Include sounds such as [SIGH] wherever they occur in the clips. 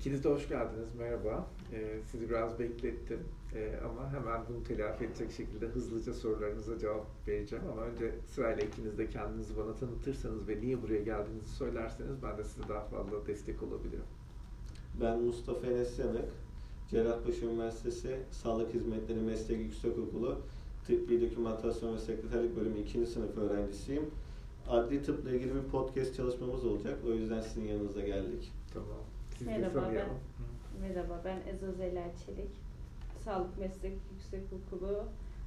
İkiniz de hoş geldiniz. Merhaba. Ee, sizi biraz beklettim. Ee, ama hemen bunu telafi edecek şekilde hızlıca sorularınıza cevap vereceğim. Ama önce sırayla ikiniz de kendinizi bana tanıtırsanız ve niye buraya geldiğinizi söylerseniz ben de size daha fazla destek olabilirim. Ben Mustafa Enes Yanık, Cerrahpaşa Üniversitesi Sağlık Hizmetleri Meslek Yüksekokulu Tıbbi Dokümantasyon ve Sekreterlik Bölümü 2. sınıf öğrencisiyim. Adli tıpla ilgili bir podcast çalışmamız olacak. O yüzden sizin yanınıza geldik. Tamam. Siz Merhaba ben. Merhaba ben Ezo Zeler Çelik. Sağlık Meslek Yüksekokulu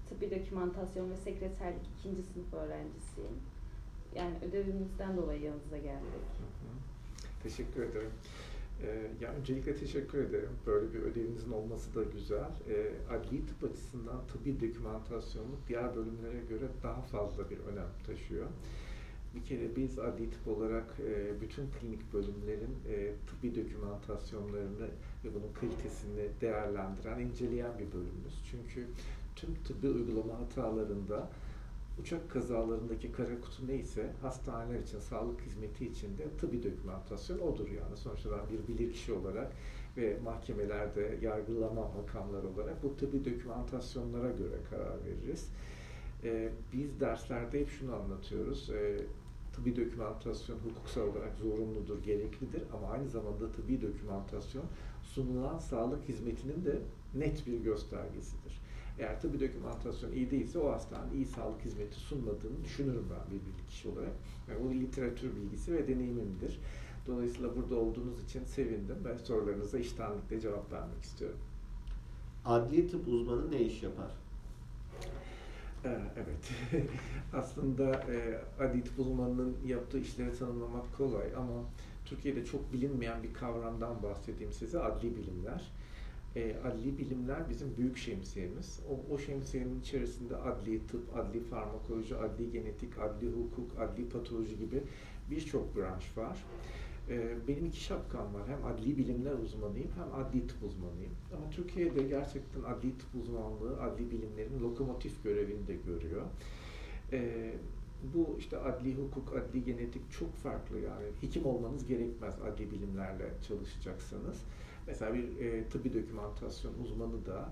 Tıbbi Dokümantasyon ve Sekreterlik 2. sınıf öğrencisiyim. Yani ödevimizden dolayı yanınıza geldik. Hı hı. Teşekkür ederim. Ee, ya öncelikle teşekkür ederim. Böyle bir ödevinizin olması da güzel. Ee, adli tıp açısından tıbbi dokümantasyonluk diğer bölümlere göre daha fazla bir önem taşıyor. Bir kere biz adli tıp olarak e, bütün klinik bölümlerin e, tıbbi dokümantasyonlarını ve bunun kalitesini değerlendiren, inceleyen bir bölümümüz. Çünkü tüm tıbbi uygulama hatalarında uçak kazalarındaki kara kutu neyse hastaneler için, sağlık hizmeti için de tıbbi dokümantasyon odur yani. Sonuçta ben bir bilirkişi olarak ve mahkemelerde yargılama makamları olarak bu tıbbi dokümantasyonlara göre karar veririz. Ee, biz derslerde hep şunu anlatıyoruz. Ee, tıbbi dokümantasyon hukuksal olarak zorunludur, gereklidir ama aynı zamanda tıbbi dokümantasyon sunulan sağlık hizmetinin de net bir göstergesidir. Eğer tıbbi dokümantasyon iyi değilse o hastanın iyi sağlık hizmeti sunmadığını düşünürüm ben bir bilgi kişi olarak. Yani bu literatür bilgisi ve deneyimimdir. Dolayısıyla burada olduğunuz için sevindim ve sorularınıza iştenlikle cevap vermek istiyorum. Adli tıp uzmanı ne iş yapar? Evet. [LAUGHS] Aslında e, adli tıp uzmanının yaptığı işleri tanımlamak kolay ama Türkiye'de çok bilinmeyen bir kavramdan bahsedeyim size. Adli bilimler. E, adli bilimler bizim büyük şemsiyemiz. O, o şemsiyenin içerisinde adli tıp, adli farmakoloji, adli genetik, adli hukuk, adli patoloji gibi birçok branş var. E, benim iki şapkam var. Hem adli bilimler uzmanıyım hem adli tıp uzmanıyım. Ama Türkiye'de gerçekten adli tıp uzmanlığı, adli bilimlerin lokomotif görevini de görüyor. E, bu işte adli hukuk, adli genetik çok farklı yani. Hekim olmanız gerekmez adli bilimlerle çalışacaksanız. Mesela bir e, tıbbi dokümantasyon uzmanı da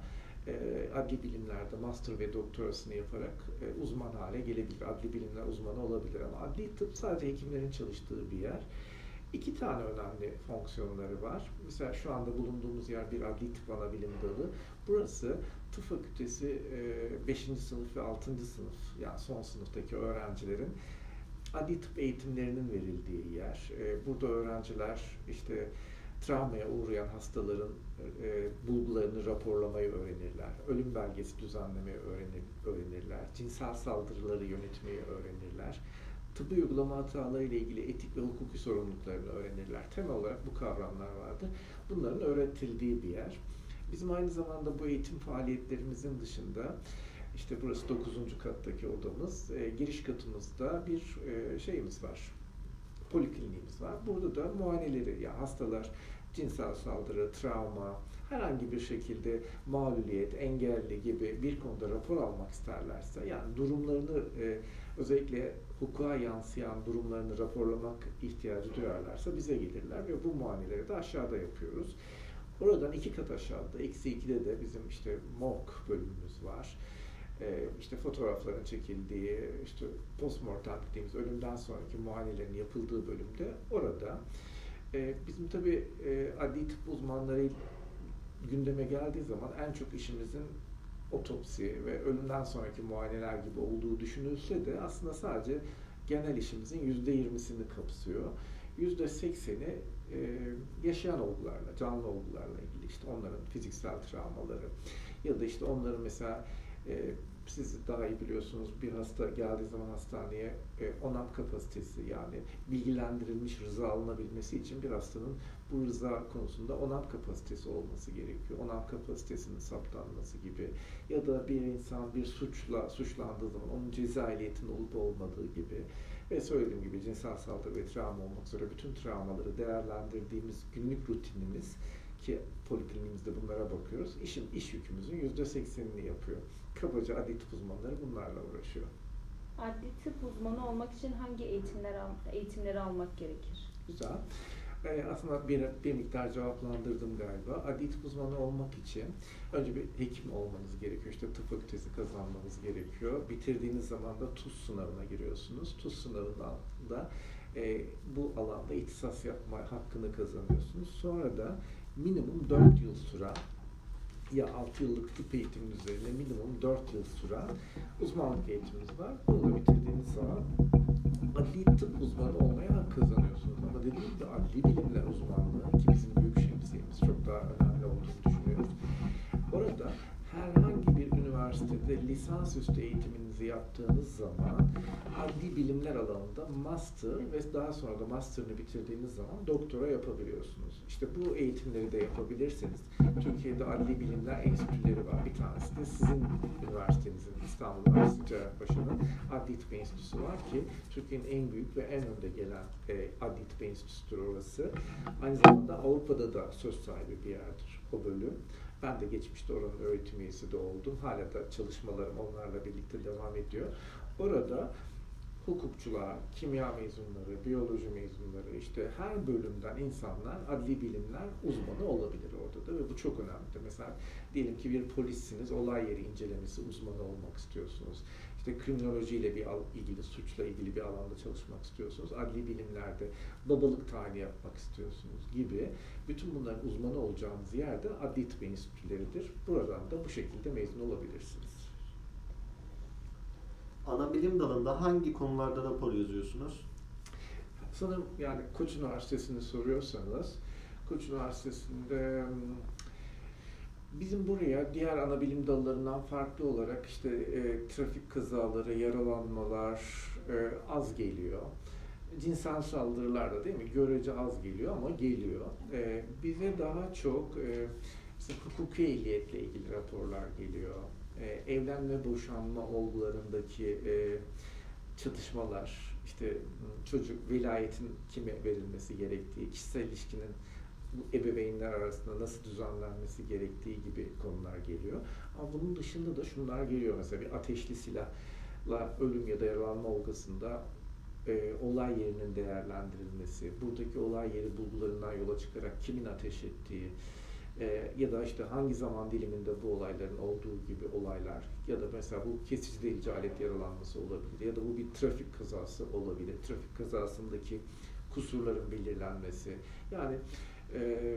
e, adli bilimlerde master ve doktorasını yaparak e, uzman hale gelebilir. Adli bilimler uzmanı olabilir ama adli tıp sadece hekimlerin çalıştığı bir yer. İki tane önemli fonksiyonları var. Mesela şu anda bulunduğumuz yer bir adli tıp ana bilim dalı. Burası tıp fakültesi 5. sınıf ve 6. sınıf yani son sınıftaki öğrencilerin adli tıp eğitimlerinin verildiği yer. E, Burada öğrenciler işte travmaya uğrayan hastaların e, bulgularını raporlamayı öğrenirler. Ölüm belgesi düzenlemeyi öğrenir, öğrenirler. Cinsel saldırıları yönetmeyi öğrenirler. Tıbbi uygulama hataları ile ilgili etik ve hukuki sorumluluklarını öğrenirler. Temel olarak bu kavramlar vardı. Bunların öğretildiği bir yer. Bizim aynı zamanda bu eğitim faaliyetlerimizin dışında işte burası 9. kattaki odamız. E, giriş katımızda bir e, şeyimiz var polikliniğimiz var. Burada da muayeneleri, ya hastalar cinsel saldırı, travma, herhangi bir şekilde mağluliyet, engelli gibi bir konuda rapor almak isterlerse, yani durumlarını e, özellikle hukuka yansıyan durumlarını raporlamak ihtiyacı duyarlarsa bize gelirler ve bu muayeneleri de aşağıda yapıyoruz. Oradan iki kat aşağıda, eksi ikide de bizim işte morg bölümümüz var e, işte fotoğrafların çekildiği, işte postmortem dediğimiz ölümden sonraki muayenelerin yapıldığı bölümde orada e, bizim tabii e, adli tıp uzmanları gündeme geldiği zaman en çok işimizin otopsi ve ölümden sonraki muayeneler gibi olduğu düşünülse de aslında sadece genel işimizin yüzde yirmisini kapsıyor. Yüzde sekseni e, yaşayan olgularla, canlı olgularla ilgili işte onların fiziksel travmaları ya da işte onların mesela e, siz daha iyi biliyorsunuz bir hasta geldiği zaman hastaneye e, onam kapasitesi yani bilgilendirilmiş rıza alınabilmesi için bir hastanın bu rıza konusunda onam kapasitesi olması gerekiyor. Onam kapasitesinin saptanması gibi ya da bir insan bir suçla suçlandığı zaman onun ceza olup olmadığı gibi ve söylediğim gibi cinsel saldırı ve travma olmak üzere bütün travmaları değerlendirdiğimiz günlük rutinimiz ki polikliniğimizde bunlara bakıyoruz. İşin iş yükümüzün yüzde seksenini yapıyor. Kabaca adli tıp uzmanları bunlarla uğraşıyor. Adli tıp uzmanı olmak için hangi eğitimler al- eğitimleri almak gerekir? Güzel. e, aslında bir, bir miktar cevaplandırdım galiba. Adli tıp uzmanı olmak için önce bir hekim olmanız gerekiyor. İşte tıp fakültesi kazanmanız gerekiyor. Bitirdiğiniz zaman da TUS sınavına giriyorsunuz. TUS sınavından da e, bu alanda ihtisas yapma hakkını kazanıyorsunuz. Sonra da minimum 4 yıl süren ya 6 yıllık tıp eğitiminin üzerine minimum 4 yıl süren uzmanlık eğitimimiz var. Bunu da bitirdiğiniz zaman adli tıp uzmanı olmaya hak kazanıyorsunuz. Ama dediğim gibi adli bilimler uzmanlığı ki bizim büyük şemsiyemiz çok daha önemli olduğunu düşünüyoruz. Orada herhangi bir üniversitede lisansüstü eğitiminizi yaptığınız zaman adli bilimler alanında master ve daha sonra da master'ını bitirdiğiniz zaman doktora yapabiliyorsunuz. İşte bu eğitimleri de yapabilirsiniz. Türkiye'de adli bilimler enstitüleri var. Bir tanesi de sizin üniversitenizin İstanbul Üniversitesi Cerrahpaşa'nın Adli Tıp Enstitüsü var ki Türkiye'nin en büyük ve en önde gelen e, Adli Tıp Enstitüsü'dür orası. Aynı zamanda Avrupa'da da söz sahibi bir yerdir o bölüm. Ben de geçmişte oranın öğretim üyesi de oldum. Hala da çalışmalarım onlarla birlikte devam ediyor. Orada hukukçular, kimya mezunları, biyoloji mezunları, işte her bölümden insanlar, adli bilimler uzmanı olabilir orada da ve bu çok önemli. Mesela diyelim ki bir polissiniz, olay yeri incelemesi uzmanı olmak istiyorsunuz. İşte kriminolojiyle bir ilgili, suçla ilgili bir alanda çalışmak istiyorsunuz. Adli bilimlerde babalık tayini yapmak istiyorsunuz gibi. Bütün bunların uzmanı olacağınız yerde adli tıp enstitüleridir. Buradan da bu şekilde mezun olabilirsiniz. Ana bilim dalında hangi konularda rapor yazıyorsunuz? Sanırım yani Koç Üniversitesi'ni soruyorsanız, Koç Üniversitesi'nde bizim buraya diğer ana bilim dallarından farklı olarak işte e, trafik kazaları, yaralanmalar e, az geliyor. Cinsel saldırılar da değil mi? Görece az geliyor ama geliyor. E, bize daha çok e, mesela hukuki ehliyetle ilgili raporlar geliyor e, evlenme boşanma olgularındaki e, çatışmalar, işte çocuk velayetin kime verilmesi gerektiği, kişisel ilişkinin bu ebeveynler arasında nasıl düzenlenmesi gerektiği gibi konular geliyor. Ama bunun dışında da şunlar geliyor mesela bir ateşli silahla ölüm ya da yaralanma olgasında e, olay yerinin değerlendirilmesi, buradaki olay yeri bulgularından yola çıkarak kimin ateş ettiği, e, ya da işte hangi zaman diliminde bu olayların olduğu gibi olaylar ya da mesela bu kesici delici alet yaralanması olabilir ya da bu bir trafik kazası olabilir. Trafik kazasındaki kusurların belirlenmesi. Yani e,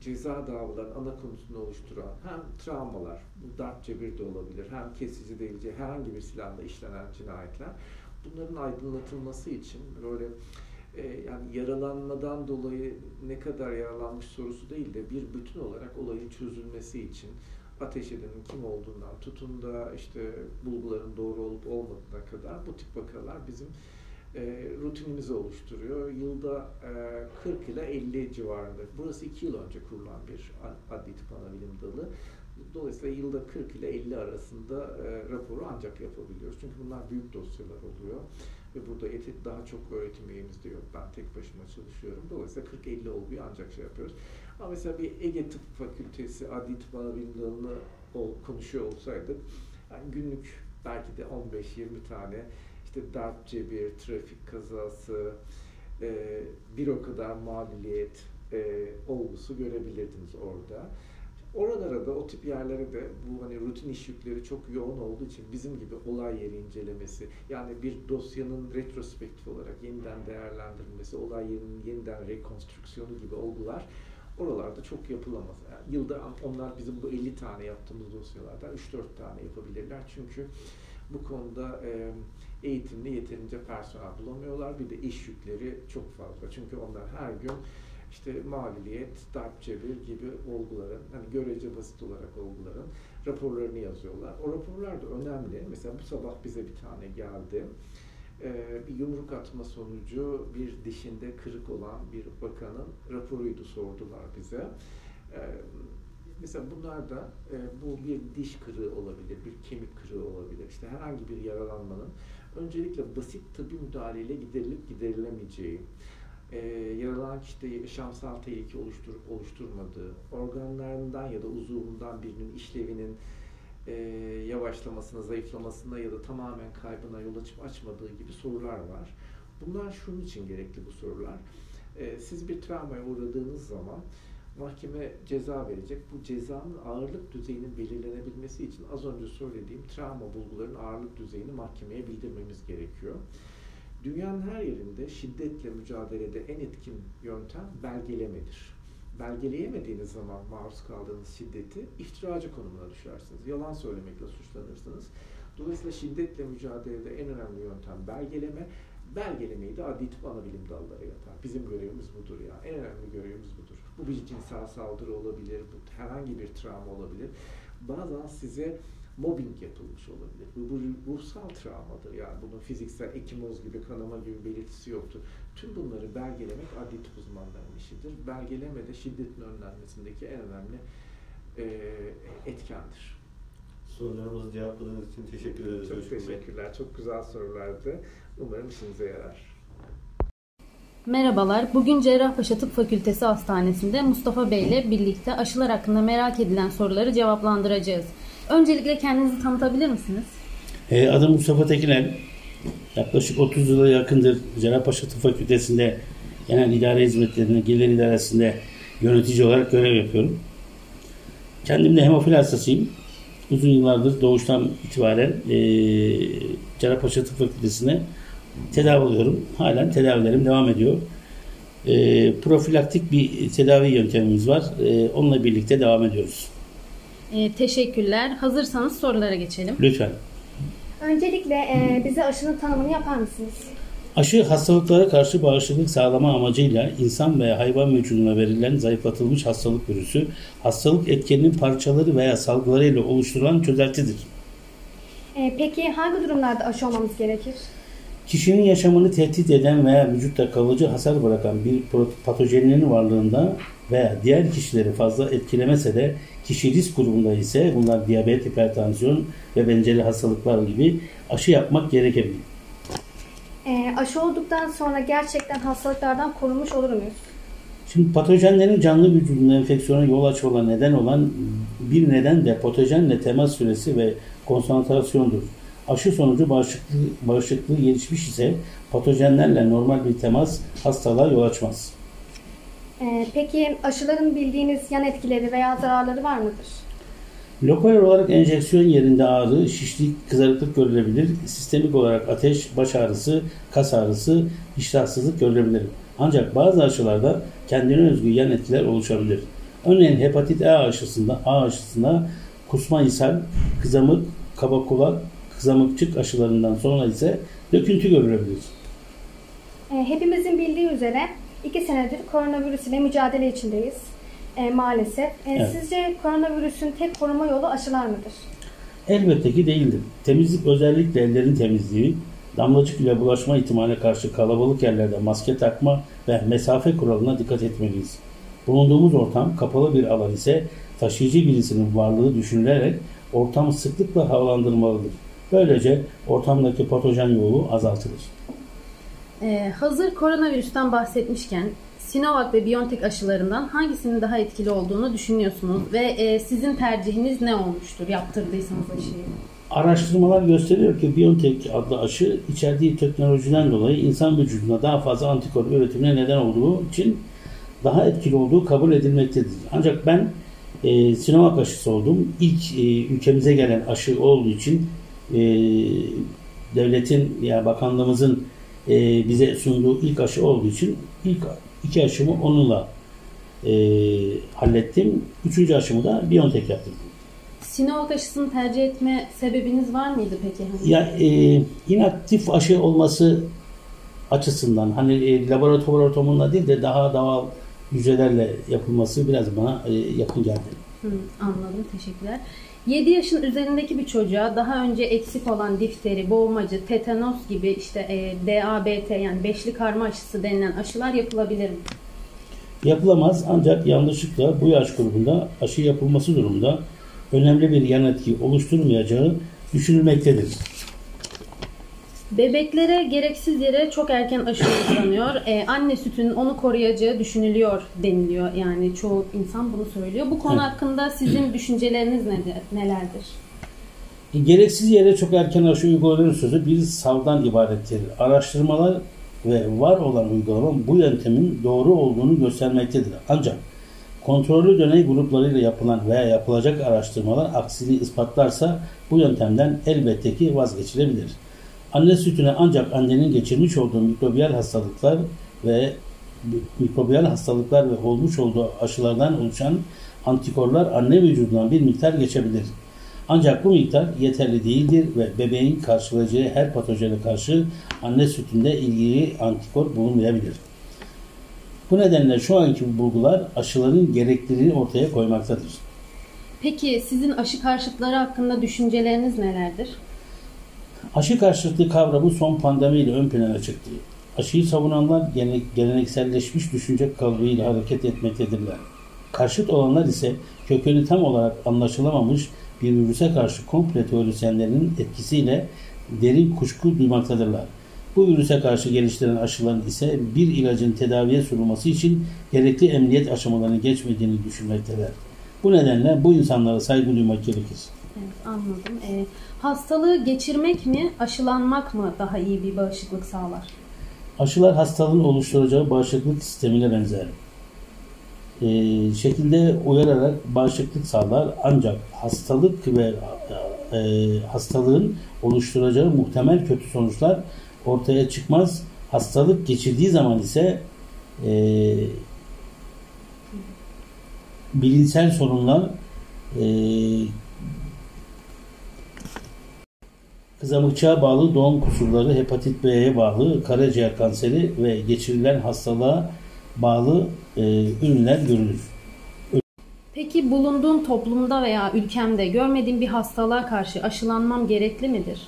ceza davaların ana konusunu oluşturan hem travmalar, bu darp cebir de olabilir, hem kesici delici herhangi bir silahla işlenen cinayetler bunların aydınlatılması için böyle e, yani yaralanmadan dolayı ne kadar yaralanmış sorusu değil de bir bütün olarak olayın çözülmesi için ateş edenin kim olduğundan tutun da işte bulguların doğru olup olmadığına kadar bu tip vakalar bizim rutinimizi oluşturuyor. Yılda e, 40 ile 50 civarında. Burası 2 yıl önce kurulan bir adli tıp anabilim dalı. Dolayısıyla yılda 40 ile 50 arasında e, raporu ancak yapabiliyoruz. Çünkü bunlar büyük dosyalar oluyor ve burada etik daha çok öğretim üyemiz de yok. Ben tek başıma çalışıyorum. Dolayısıyla 40-50 olguyu ancak şey yapıyoruz. Ama mesela bir Ege Tıp Fakültesi Adli Tıp Anabilim Dalı'nı konuşuyor olsaydık yani günlük belki de 15-20 tane işte darp cebir, trafik kazası, e, bir o kadar mağluliyet e, olgusu görebilirdiniz orada. Oralara da o tip yerlere de bu hani rutin iş yükleri çok yoğun olduğu için bizim gibi olay yeri incelemesi yani bir dosyanın retrospektif olarak yeniden değerlendirilmesi, olay yerinin yeniden rekonstrüksiyonu gibi olgular oralarda çok yapılamaz. Yani yılda onlar bizim bu 50 tane yaptığımız dosyalardan 3-4 tane yapabilirler. Çünkü bu konuda e, eğitimli yeterince personel bulamıyorlar. Bir de iş yükleri çok fazla. Çünkü onlar her gün işte mağluliyet, darp cebir gibi olguların, hani görece basit olarak olguların raporlarını yazıyorlar. O raporlar da önemli. Mesela bu sabah bize bir tane geldi. Ee, bir yumruk atma sonucu bir dişinde kırık olan bir bakanın raporuydu sordular bize. Ee, mesela bunlar da e, bu bir diş kırığı olabilir, bir kemik kırığı olabilir. İşte herhangi bir yaralanmanın öncelikle basit tıbbi müdahaleyle giderilip giderilemeyeceği, e, yaralanan kişide yaşamsal tehlike oluşturup oluşturmadığı, organlarından ya da uzuvundan birinin işlevinin e, yavaşlamasına, zayıflamasına ya da tamamen kaybına yol açıp açmadığı gibi sorular var. Bunlar şunun için gerekli bu sorular. E, siz bir travmaya uğradığınız zaman mahkeme ceza verecek. Bu cezanın ağırlık düzeyinin belirlenebilmesi için az önce söylediğim travma bulgularının ağırlık düzeyini mahkemeye bildirmemiz gerekiyor. Dünyanın her yerinde şiddetle mücadelede en etkin yöntem belgelemedir. Belgeleyemediğiniz zaman maruz kaldığınız şiddeti iftiracı konumuna düşersiniz. Yalan söylemekle suçlanırsınız. Dolayısıyla şiddetle mücadelede en önemli yöntem belgeleme. Belgelemeyi de adli tıp ana bilim dalları yapar. Bizim görevimiz budur ya. En önemli görevimiz budur. Bu bir cinsel saldırı olabilir, bu herhangi bir travma olabilir. Bazen size mobbing yapılmış olabilir. Bu, bu ruhsal travmadır. Yani bunun fiziksel ekimoz gibi, kanama gibi belirtisi yoktur. Tüm bunları belgelemek adli tıp uzmanlarının işidir. Belgeleme de şiddetin önlenmesindeki en önemli e, etkendir. Sorularımızı cevapladığınız için teşekkür ederiz. Çok teşekkürler. Çok güzel sorulardı. Umarım işinize yarar. Merhabalar. Bugün Cerrahpaşa Tıp Fakültesi Hastanesi'nde Mustafa Bey ile birlikte aşılar hakkında merak edilen soruları cevaplandıracağız. Öncelikle kendinizi tanıtabilir misiniz? E, adım Mustafa Tekiner. Yaklaşık 30 yıla yakındır Cerrahpaşa Tıp Fakültesi'nde genel idare hizmetlerinde, gelir idaresinde yönetici olarak görev yapıyorum. Kendim de hemofili hastasıyım. Uzun yıllardır doğuştan itibaren e, Cerrahpaşa Tıp Fakültesi'ne tedavi oluyorum. Halen tedavilerim devam ediyor. E, profilaktik bir tedavi yöntemimiz var. E, onunla birlikte devam ediyoruz. Ee, teşekkürler. Hazırsanız sorulara geçelim. Lütfen. Öncelikle e, bize aşının tanımını yapar mısınız? Aşı hastalıklara karşı bağışıklık sağlama amacıyla insan veya hayvan vücuduna verilen zayıflatılmış hastalık virüsü, hastalık etkeninin parçaları veya salgılarıyla oluşturulan çözeltidir. E, peki hangi durumlarda aşı olmamız gerekir? Kişinin yaşamını tehdit eden veya vücutta kalıcı hasar bırakan bir patojenlerin varlığında veya diğer kişileri fazla etkilemese de kişi risk grubunda ise bunlar diyabet, hipertansiyon ve benzeri hastalıklar gibi aşı yapmak gerekebilir. E, aşı olduktan sonra gerçekten hastalıklardan korunmuş olur muyuz? Şimdi patojenlerin canlı vücudunda enfeksiyona yol açma neden olan bir neden de patojenle temas süresi ve konsantrasyondur. Aşı sonucu bağışıklığı, bağışıklığı gelişmiş ise patojenlerle normal bir temas hastalığa yol açmaz. E, peki aşıların bildiğiniz yan etkileri veya zararları var mıdır? Lokal olarak enjeksiyon yerinde ağrı, şişlik, kızarıklık görülebilir. Sistemik olarak ateş, baş ağrısı, kas ağrısı, iştahsızlık görülebilir. Ancak bazı aşılarda kendine özgü yan etkiler oluşabilir. Örneğin hepatit A aşısında, A aşısında kusma ishal, kızamık, kaba kulak, kızamıkçık aşılarından sonra ise döküntü görülebilir. E, hepimizin bildiği üzere iki senedir koronavirüs ile mücadele içindeyiz. E, maalesef. E, Evet. Sizce koronavirüsün tek koruma yolu aşılar mıdır? Elbette ki değildir. Temizlik özellikle ellerin temizliği, damlacık ile bulaşma ihtimaline karşı kalabalık yerlerde maske takma ve mesafe kuralına dikkat etmeliyiz. Bulunduğumuz ortam kapalı bir alan ise taşıyıcı birisinin varlığı düşünülerek ortam sıklıkla havalandırmalıdır. Böylece ortamdaki patojen yoğunluğu azaltılır. Ee, hazır koronavirüsten bahsetmişken Sinovac ve BioNTech aşılarından hangisinin daha etkili olduğunu düşünüyorsunuz ve e, sizin tercihiniz ne olmuştur yaptırdıysanız aşıyı? Araştırmalar gösteriyor ki BioNTech adlı aşı içerdiği teknolojiden dolayı insan vücuduna daha fazla antikor üretimine neden olduğu için daha etkili olduğu kabul edilmektedir. Ancak ben e, Sinovac aşısı oldum. İlk e, ülkemize gelen aşı olduğu için e, devletin ya bakanlığımızın e, bize sunduğu ilk aşı olduğu için ilk iki aşımı onunla e, hallettim. Üçüncü aşımı da BioNTech yaptım. Sinovac aşısını tercih etme sebebiniz var mıydı peki? Ya e, inaktif aşı olması açısından hani e, laboratuvar ortamında değil de daha doğal hücrelerle yapılması biraz bana e, yakın geldi. Hı, anladım. Teşekkürler. 7 yaşın üzerindeki bir çocuğa daha önce eksik olan difteri, boğmacı, tetanos gibi işte e, DABT yani beşli karma aşısı denilen aşılar yapılabilir mi? Yapılamaz ancak yanlışlıkla bu yaş grubunda aşı yapılması durumunda önemli bir yan etki oluşturmayacağı düşünülmektedir. Bebeklere gereksiz yere çok erken aşı uygulanıyor. E, anne sütünün onu koruyacağı düşünülüyor deniliyor. Yani çoğu insan bunu söylüyor. Bu konu Evet. hakkında sizin düşünceleriniz nedir, nelerdir? E, Gereksiz yere çok erken aşı uygulanır sözü bir savdan ibarettir. Araştırmalar ve var olan uygulama bu yöntemin doğru olduğunu göstermektedir. Ancak kontrollü deney gruplarıyla yapılan veya yapılacak araştırmalar aksini ispatlarsa bu yöntemden elbette ki vazgeçilebilir. Anne sütüne ancak annenin geçirmiş olduğu mikrobiyal hastalıklar ve mikrobiyal hastalıklar ve olmuş olduğu aşılardan oluşan antikorlar anne vücudundan bir miktar geçebilir. Ancak bu miktar yeterli değildir ve bebeğin karşılayacağı her patojene karşı anne sütünde ilgili antikor bulunmayabilir. Bu nedenle şu anki bulgular aşıların gerekliliğini ortaya koymaktadır. Peki sizin aşı karşıtları hakkında düşünceleriniz nelerdir? Aşı karşıtlığı kavramı son pandemiyle ön plana çıktı. Aşıyı savunanlar gelenekselleşmiş düşünce kalıbıyla hareket etmektedirler. Karşıt olanlar ise kökeni tam olarak anlaşılamamış bir virüse karşı komple teorisyenlerinin etkisiyle derin kuşku duymaktadırlar. Bu virüse karşı geliştirilen aşıların ise bir ilacın tedaviye sunulması için gerekli emniyet aşamalarını geçmediğini düşünmektedir. Bu nedenle bu insanlara saygı duymak gerekir. Evet, anladım. Ee, hastalığı geçirmek mi, aşılanmak mı daha iyi bir bağışıklık sağlar? Aşılar hastalığın oluşturacağı bağışıklık sistemine benzer. Ee, şekilde uyararak bağışıklık sağlar ancak hastalık ve e, hastalığın oluşturacağı muhtemel kötü sonuçlar ortaya çıkmaz. Hastalık geçirdiği zaman ise e, bilimsel sorunlar e, kızamıkçığa bağlı doğum kusurları, hepatit B'ye bağlı karaciğer kanseri ve geçirilen hastalığa bağlı e, ürünler görülür. Peki bulunduğum toplumda veya ülkemde görmediğim bir hastalığa karşı aşılanmam gerekli midir?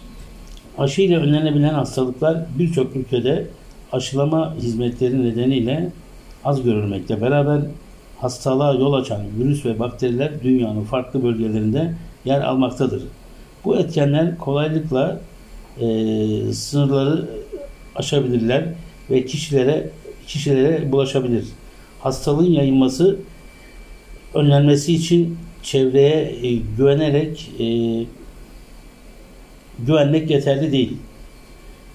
Aşı ile önlenebilen hastalıklar birçok ülkede aşılama hizmetleri nedeniyle az görülmekte. Beraber hastalığa yol açan virüs ve bakteriler dünyanın farklı bölgelerinde yer almaktadır. Bu etkenler kolaylıkla e, sınırları aşabilirler ve kişilere kişilere bulaşabilir. Hastalığın yayılması önlenmesi için çevreye e, güvenerek e, güvenmek yeterli değil.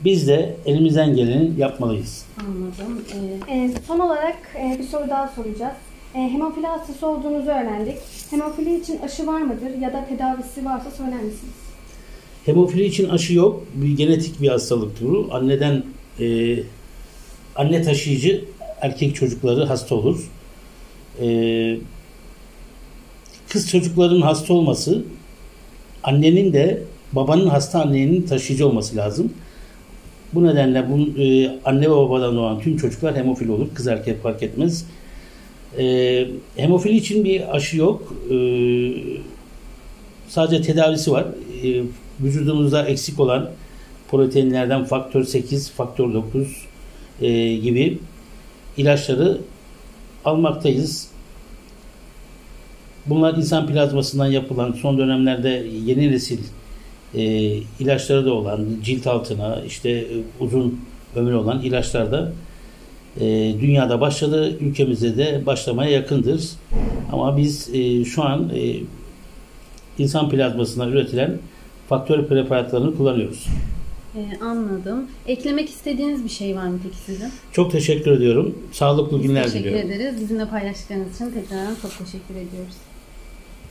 Biz de elimizden geleni yapmalıyız. Anladım. Ee, son olarak e, bir soru daha soracağız. E, hemofili hastası olduğunuzu öğrendik. Hemofili için aşı var mıdır ya da tedavisi varsa söyler misiniz? Hemofili için aşı yok. Bir genetik bir hastalık türü. Anneden e, anne taşıyıcı erkek çocukları hasta olur. E, kız çocukların hasta olması annenin de babanın hasta annenin taşıyıcı olması lazım. Bu nedenle bu, e, anne ve babadan doğan tüm çocuklar hemofili olur. Kız erkek fark etmez. E, hemofili için bir aşı yok. E, sadece tedavisi var. E, vücudumuzda eksik olan proteinlerden faktör 8, faktör 9 e, gibi ilaçları almaktayız. Bunlar insan plazmasından yapılan son dönemlerde yeni nesil e, ilaçları da olan cilt altına işte e, uzun ömür olan ilaçlar da e, dünyada başladı. Ülkemizde de başlamaya yakındır. Ama biz e, şu an e, insan plazmasından üretilen faktör preparatlarını kullanıyoruz. e, anladım. Eklemek istediğiniz bir şey var mı peki sizin? Çok teşekkür ediyorum. Sağlıklı günler teşekkür diliyorum. ederiz. Bizimle paylaştıklarınız için tekrardan çok teşekkür ediyoruz.